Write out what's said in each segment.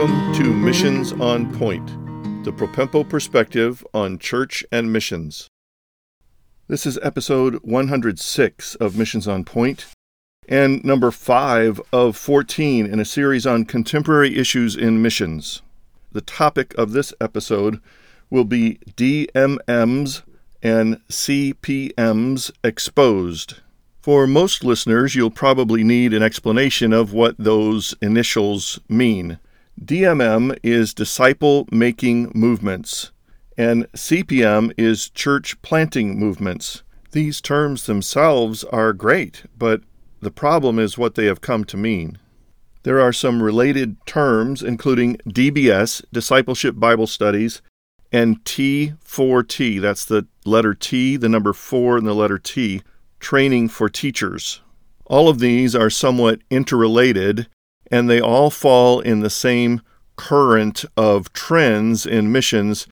Welcome to Missions on Point, the Propempo perspective on church and missions. This is episode 106 of Missions on Point and number 5 of 14 in a series on contemporary issues in missions. The topic of this episode will be DMMs and CPMs exposed. For most listeners, you'll probably need an explanation of what those initials mean. DMM is disciple making movements, and CPM is church planting movements. These terms themselves are great, but the problem is what they have come to mean. There are some related terms, including DBS, Discipleship Bible Studies, and T4T, that's the letter T, the number 4, and the letter T, training for teachers. All of these are somewhat interrelated, and they all fall in the same current of trends in missions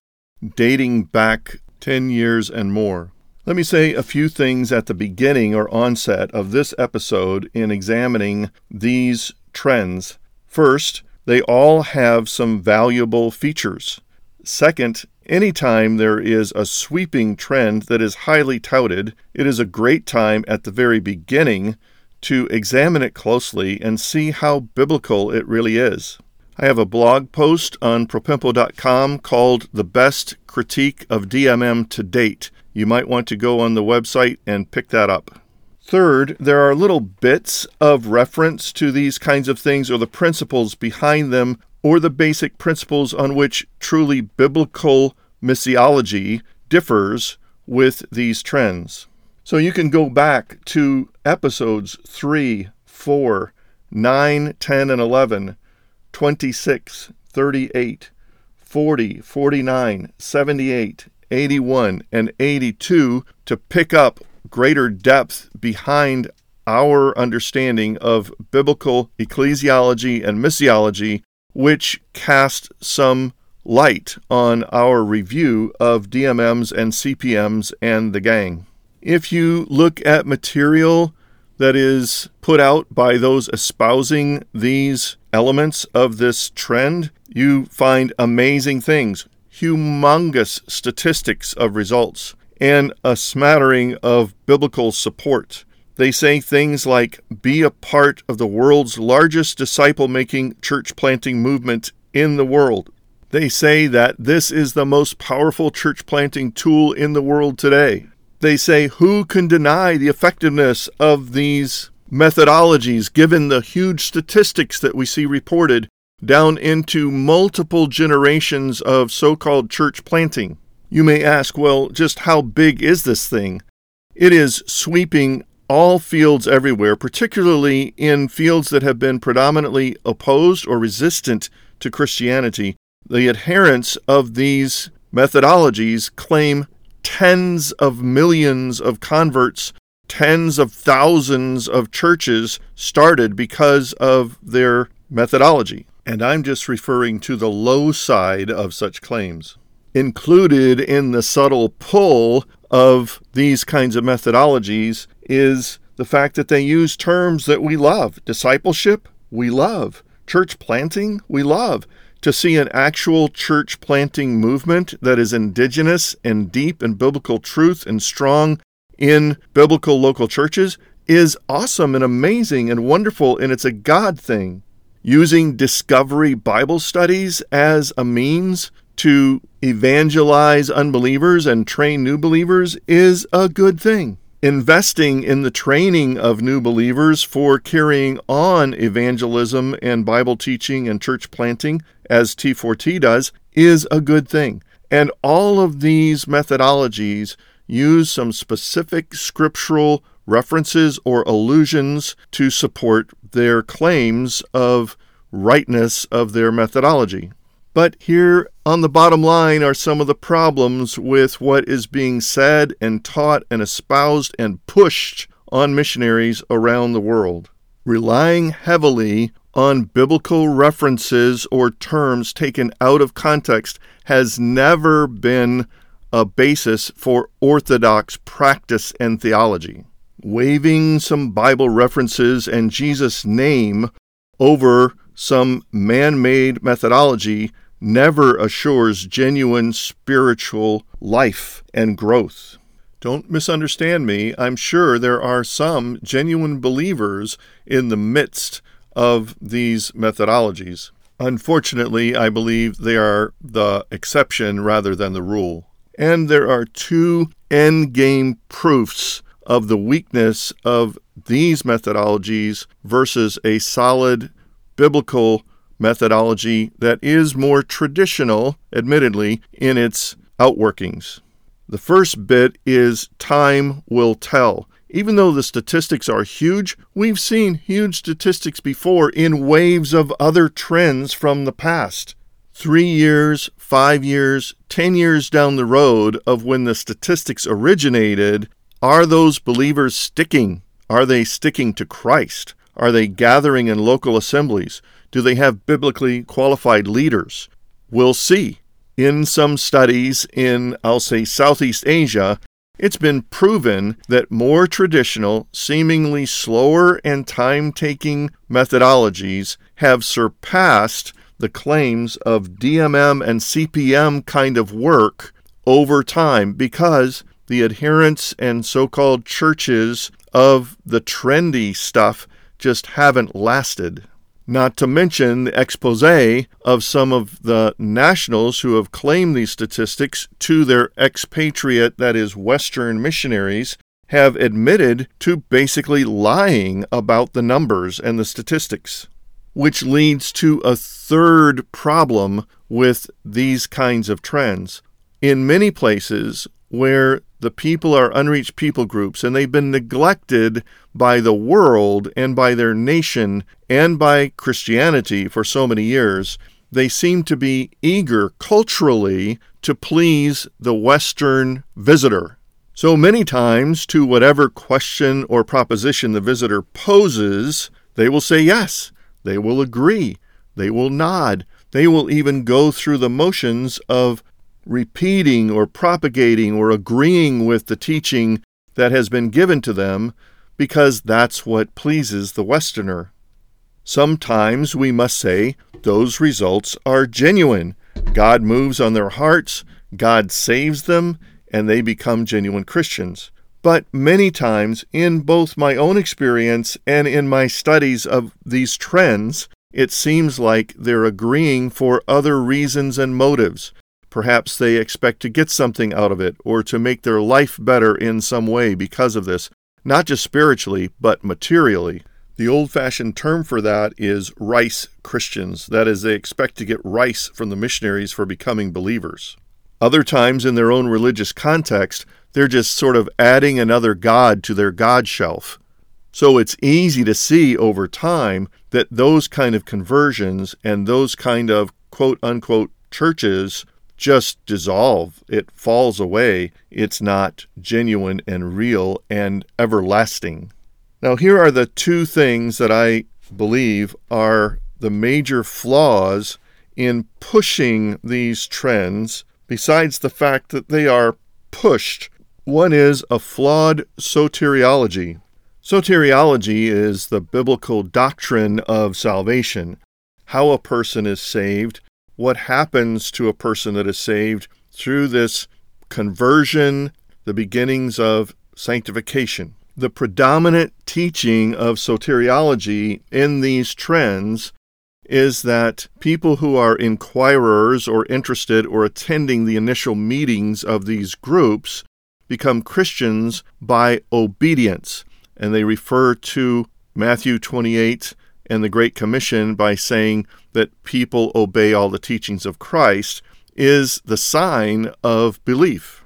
dating back 10 years and more. Let me say a few things at the beginning or onset of this episode in examining these trends. First, they all have some valuable features. Second, anytime there is a sweeping trend that is highly touted, it is a great time at the very beginning to examine it closely and see how biblical it really is. I have a blog post on propempo.com called The Best Critique of DMM to Date. You might want to go on the website and pick that up. Third, there are little bits of reference to these kinds of things or the principles behind them or the basic principles on which truly biblical missiology differs with these trends. So you can go back to episodes 3, 4, 9, 10, and 11, 26, 38, 40, 49, 78, 81, and 82 to pick up greater depth behind our understanding of biblical ecclesiology and missiology which cast some light on our review of DMMs and CPMs and the gang. If you look at material that is put out by those espousing these elements of this trend, you find amazing things, humongous statistics of results, and a smattering of biblical support. They say things like, be a part of the world's largest disciple making church planting movement in the world. They say that this is the most powerful church planting tool in the world today. They say, who can deny the effectiveness of these methodologies given the huge statistics that we see reported down into multiple generations of so called church planting? You may ask, well, just how big is this thing? It is sweeping all fields everywhere, particularly in fields that have been predominantly opposed or resistant to Christianity. The adherents of these methodologies claim tens of millions of converts, tens of thousands of churches started because of their methodology. And I'm just referring to the low side of such claims. Included in the subtle pull of these kinds of methodologies is the fact that they use terms that we love. Discipleship, we love. Church planting, we love. To see an actual church planting movement that is indigenous and deep in biblical truth and strong in biblical local churches is awesome and amazing and wonderful, and it's a God thing. Using discovery Bible studies as a means to evangelize unbelievers and train new believers is a good thing. Investing in the training of new believers for carrying on evangelism and Bible teaching and church planting, as T4T does, is a good thing. And all of these methodologies use some specific scriptural references or allusions to support their claims of rightness of their methodology. But here on the bottom line are some of the problems with what is being said and taught and espoused and pushed on missionaries around the world. Relying heavily on biblical references or terms taken out of context has never been a basis for orthodox practice and theology. Waving some Bible references and Jesus' name over some man made methodology never assures genuine spiritual life and growth. Don't misunderstand me. I'm sure there are some genuine believers in the midst of these methodologies. Unfortunately, I believe they are the exception rather than the rule. And there are two endgame proofs of the weakness of these methodologies versus a solid biblical methodology that is more traditional, admittedly, in its outworkings. The first bit is time will tell. Even though the statistics are huge, we've seen huge statistics before in waves of other trends from the past. Three years, five years, ten years down the road of when the statistics originated, are those believers sticking? Are they sticking to Christ? Are they gathering in local assemblies? Do they have biblically qualified leaders? We'll see. In some studies in, I'll say, Southeast Asia, it's been proven that more traditional, seemingly slower and time taking methodologies have surpassed the claims of DMM and CPM kind of work over time because the adherents and so called churches of the trendy stuff just haven't lasted not to mention the expose of some of the nationals who have claimed these statistics to their expatriate, that is, Western missionaries, have admitted to basically lying about the numbers and the statistics, which leads to a third problem with these kinds of trends. In many places where the people are unreached people groups and they've been neglected by the world and by their nation and by Christianity for so many years, they seem to be eager culturally to please the Western visitor. So many times, to whatever question or proposition the visitor poses, they will say yes, they will agree, they will nod, they will even go through the motions of repeating or propagating or agreeing with the teaching that has been given to them because that's what pleases the Westerner. Sometimes we must say those results are genuine. God moves on their hearts, God saves them, and they become genuine Christians. But many times, in both my own experience and in my studies of these trends, it seems like they're agreeing for other reasons and motives. Perhaps they expect to get something out of it or to make their life better in some way because of this, not just spiritually, but materially. The old fashioned term for that is rice Christians. That is, they expect to get rice from the missionaries for becoming believers. Other times, in their own religious context, they're just sort of adding another God to their God shelf. So it's easy to see over time that those kind of conversions and those kind of quote unquote churches just dissolve. It falls away. It's not genuine and real and everlasting. Now, here are the two things that I believe are the major flaws in pushing these trends, besides the fact that they are pushed. One is a flawed soteriology. Soteriology is the biblical doctrine of salvation, how a person is saved, what happens to a person that is saved through this conversion, the beginnings of sanctification. The predominant teaching of soteriology in these trends is that people who are inquirers or interested or attending the initial meetings of these groups become Christians by obedience. And they refer to Matthew 28 and the Great Commission by saying that people obey all the teachings of Christ is the sign of belief.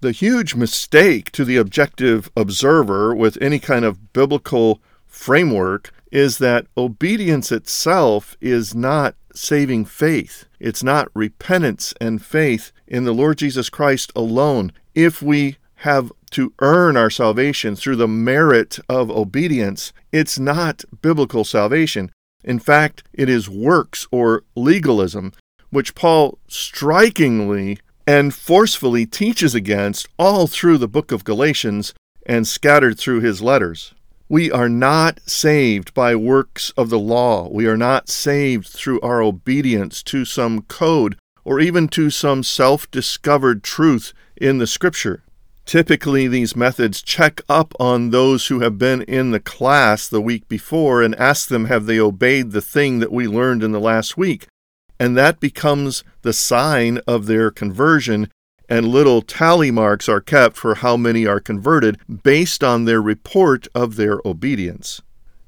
The huge mistake to the objective observer with any kind of biblical framework is that obedience itself is not saving faith. It's not repentance and faith in the Lord Jesus Christ alone. If we have to earn our salvation through the merit of obedience, it's not biblical salvation. In fact, it is works or legalism, which Paul strikingly and forcefully teaches against all through the book of Galatians and scattered through his letters. We are not saved by works of the law. We are not saved through our obedience to some code or even to some self discovered truth in the Scripture. Typically, these methods check up on those who have been in the class the week before and ask them, have they obeyed the thing that we learned in the last week? And that becomes the sign of their conversion, and little tally marks are kept for how many are converted based on their report of their obedience.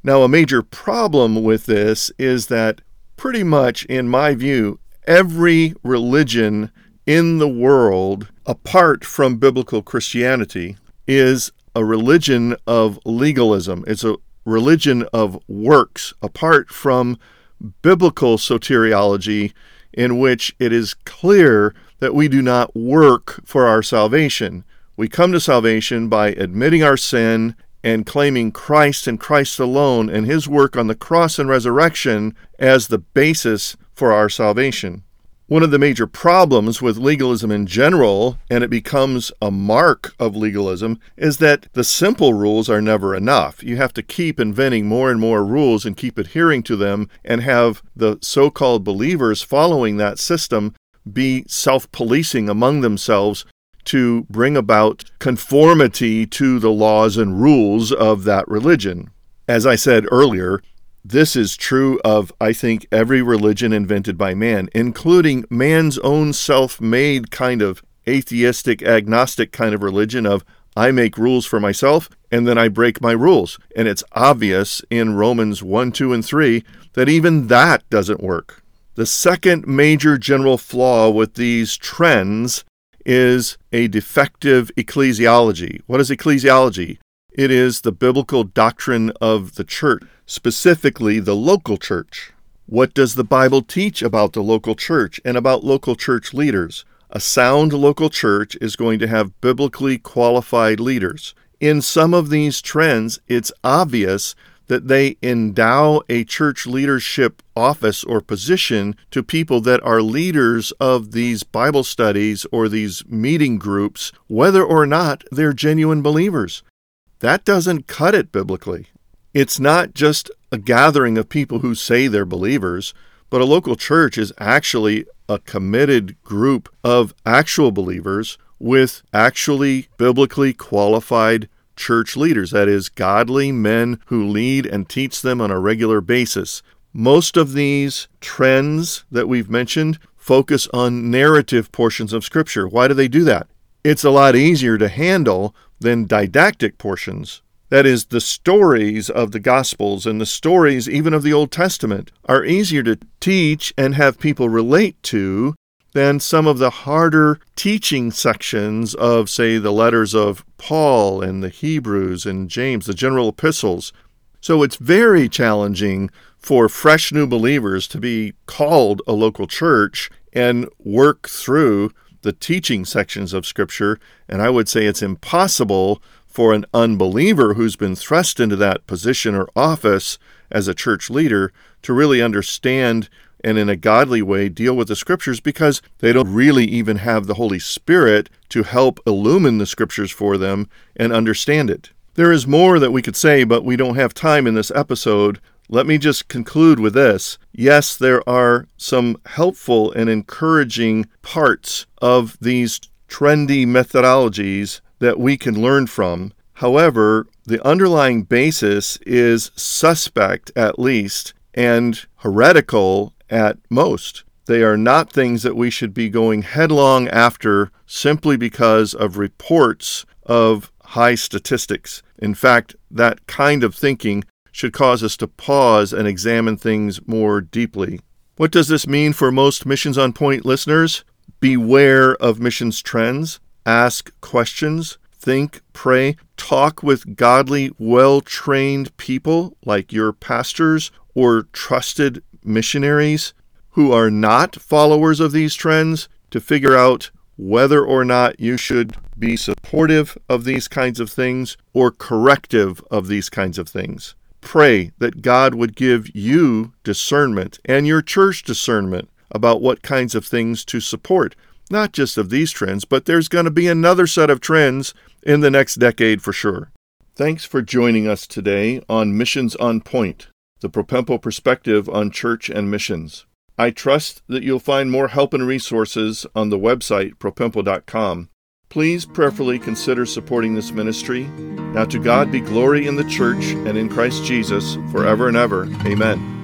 Now, a major problem with this is that pretty much, in my view, every religion in the world, apart from biblical Christianity, is a religion of legalism. It's a religion of works, apart from biblical soteriology, in which it is clear that we do not work for our salvation. We come to salvation by admitting our sin and claiming Christ and Christ alone and his work on the cross and resurrection as the basis for our salvation. One of the major problems with legalism in general, and it becomes a mark of legalism, is that the simple rules are never enough. You have to keep inventing more and more rules and keep adhering to them, and have the so called believers following that system be self policing among themselves to bring about conformity to the laws and rules of that religion. As I said earlier, this is true of, I think, every religion invented by man, including man's own self made kind of atheistic, agnostic kind of religion of I make rules for myself and then I break my rules. And it's obvious in Romans 1, 2, and 3 that even that doesn't work. The second major general flaw with these trends is a defective ecclesiology. What is ecclesiology? It is the biblical doctrine of the church, specifically the local church. What does the Bible teach about the local church and about local church leaders? A sound local church is going to have biblically qualified leaders. In some of these trends, it's obvious that they endow a church leadership office or position to people that are leaders of these Bible studies or these meeting groups, whether or not they're genuine believers. That doesn't cut it biblically. It's not just a gathering of people who say they're believers, but a local church is actually a committed group of actual believers with actually biblically qualified church leaders. That is, godly men who lead and teach them on a regular basis. Most of these trends that we've mentioned focus on narrative portions of Scripture. Why do they do that? It's a lot easier to handle than didactic portions. That is, the stories of the Gospels and the stories even of the Old Testament are easier to teach and have people relate to than some of the harder teaching sections of, say, the letters of Paul and the Hebrews and James, the general epistles. So it's very challenging for fresh new believers to be called a local church and work through the teaching sections of Scripture, and I would say it's impossible for an unbeliever who's been thrust into that position or office as a church leader to really understand and in a godly way deal with the scriptures because they don't really even have the Holy Spirit to help illumine the scriptures for them and understand it. There is more that we could say, but we don't have time in this episode. Let me just conclude with this. Yes, there are some helpful and encouraging parts of these trendy methodologies that we can learn from. However, the underlying basis is suspect at least and heretical at most. They are not things that we should be going headlong after simply because of reports of high statistics. In fact, that kind of thinking should cause us to pause and examine things more deeply. What does this mean for most Missions on Point listeners? Beware of missions trends, ask questions, think, pray, talk with godly, well trained people like your pastors or trusted missionaries who are not followers of these trends to figure out whether or not you should be supportive of these kinds of things or corrective of these kinds of things. Pray that God would give you discernment and your church discernment about what kinds of things to support. Not just of these trends, but there's going to be another set of trends in the next decade for sure. Thanks for joining us today on Missions on Point, the Propempo perspective on church and missions. I trust that you'll find more help and resources on the website propempo.com. Please prayerfully consider supporting this ministry. Now to God be glory in the church and in Christ Jesus forever and ever. Amen.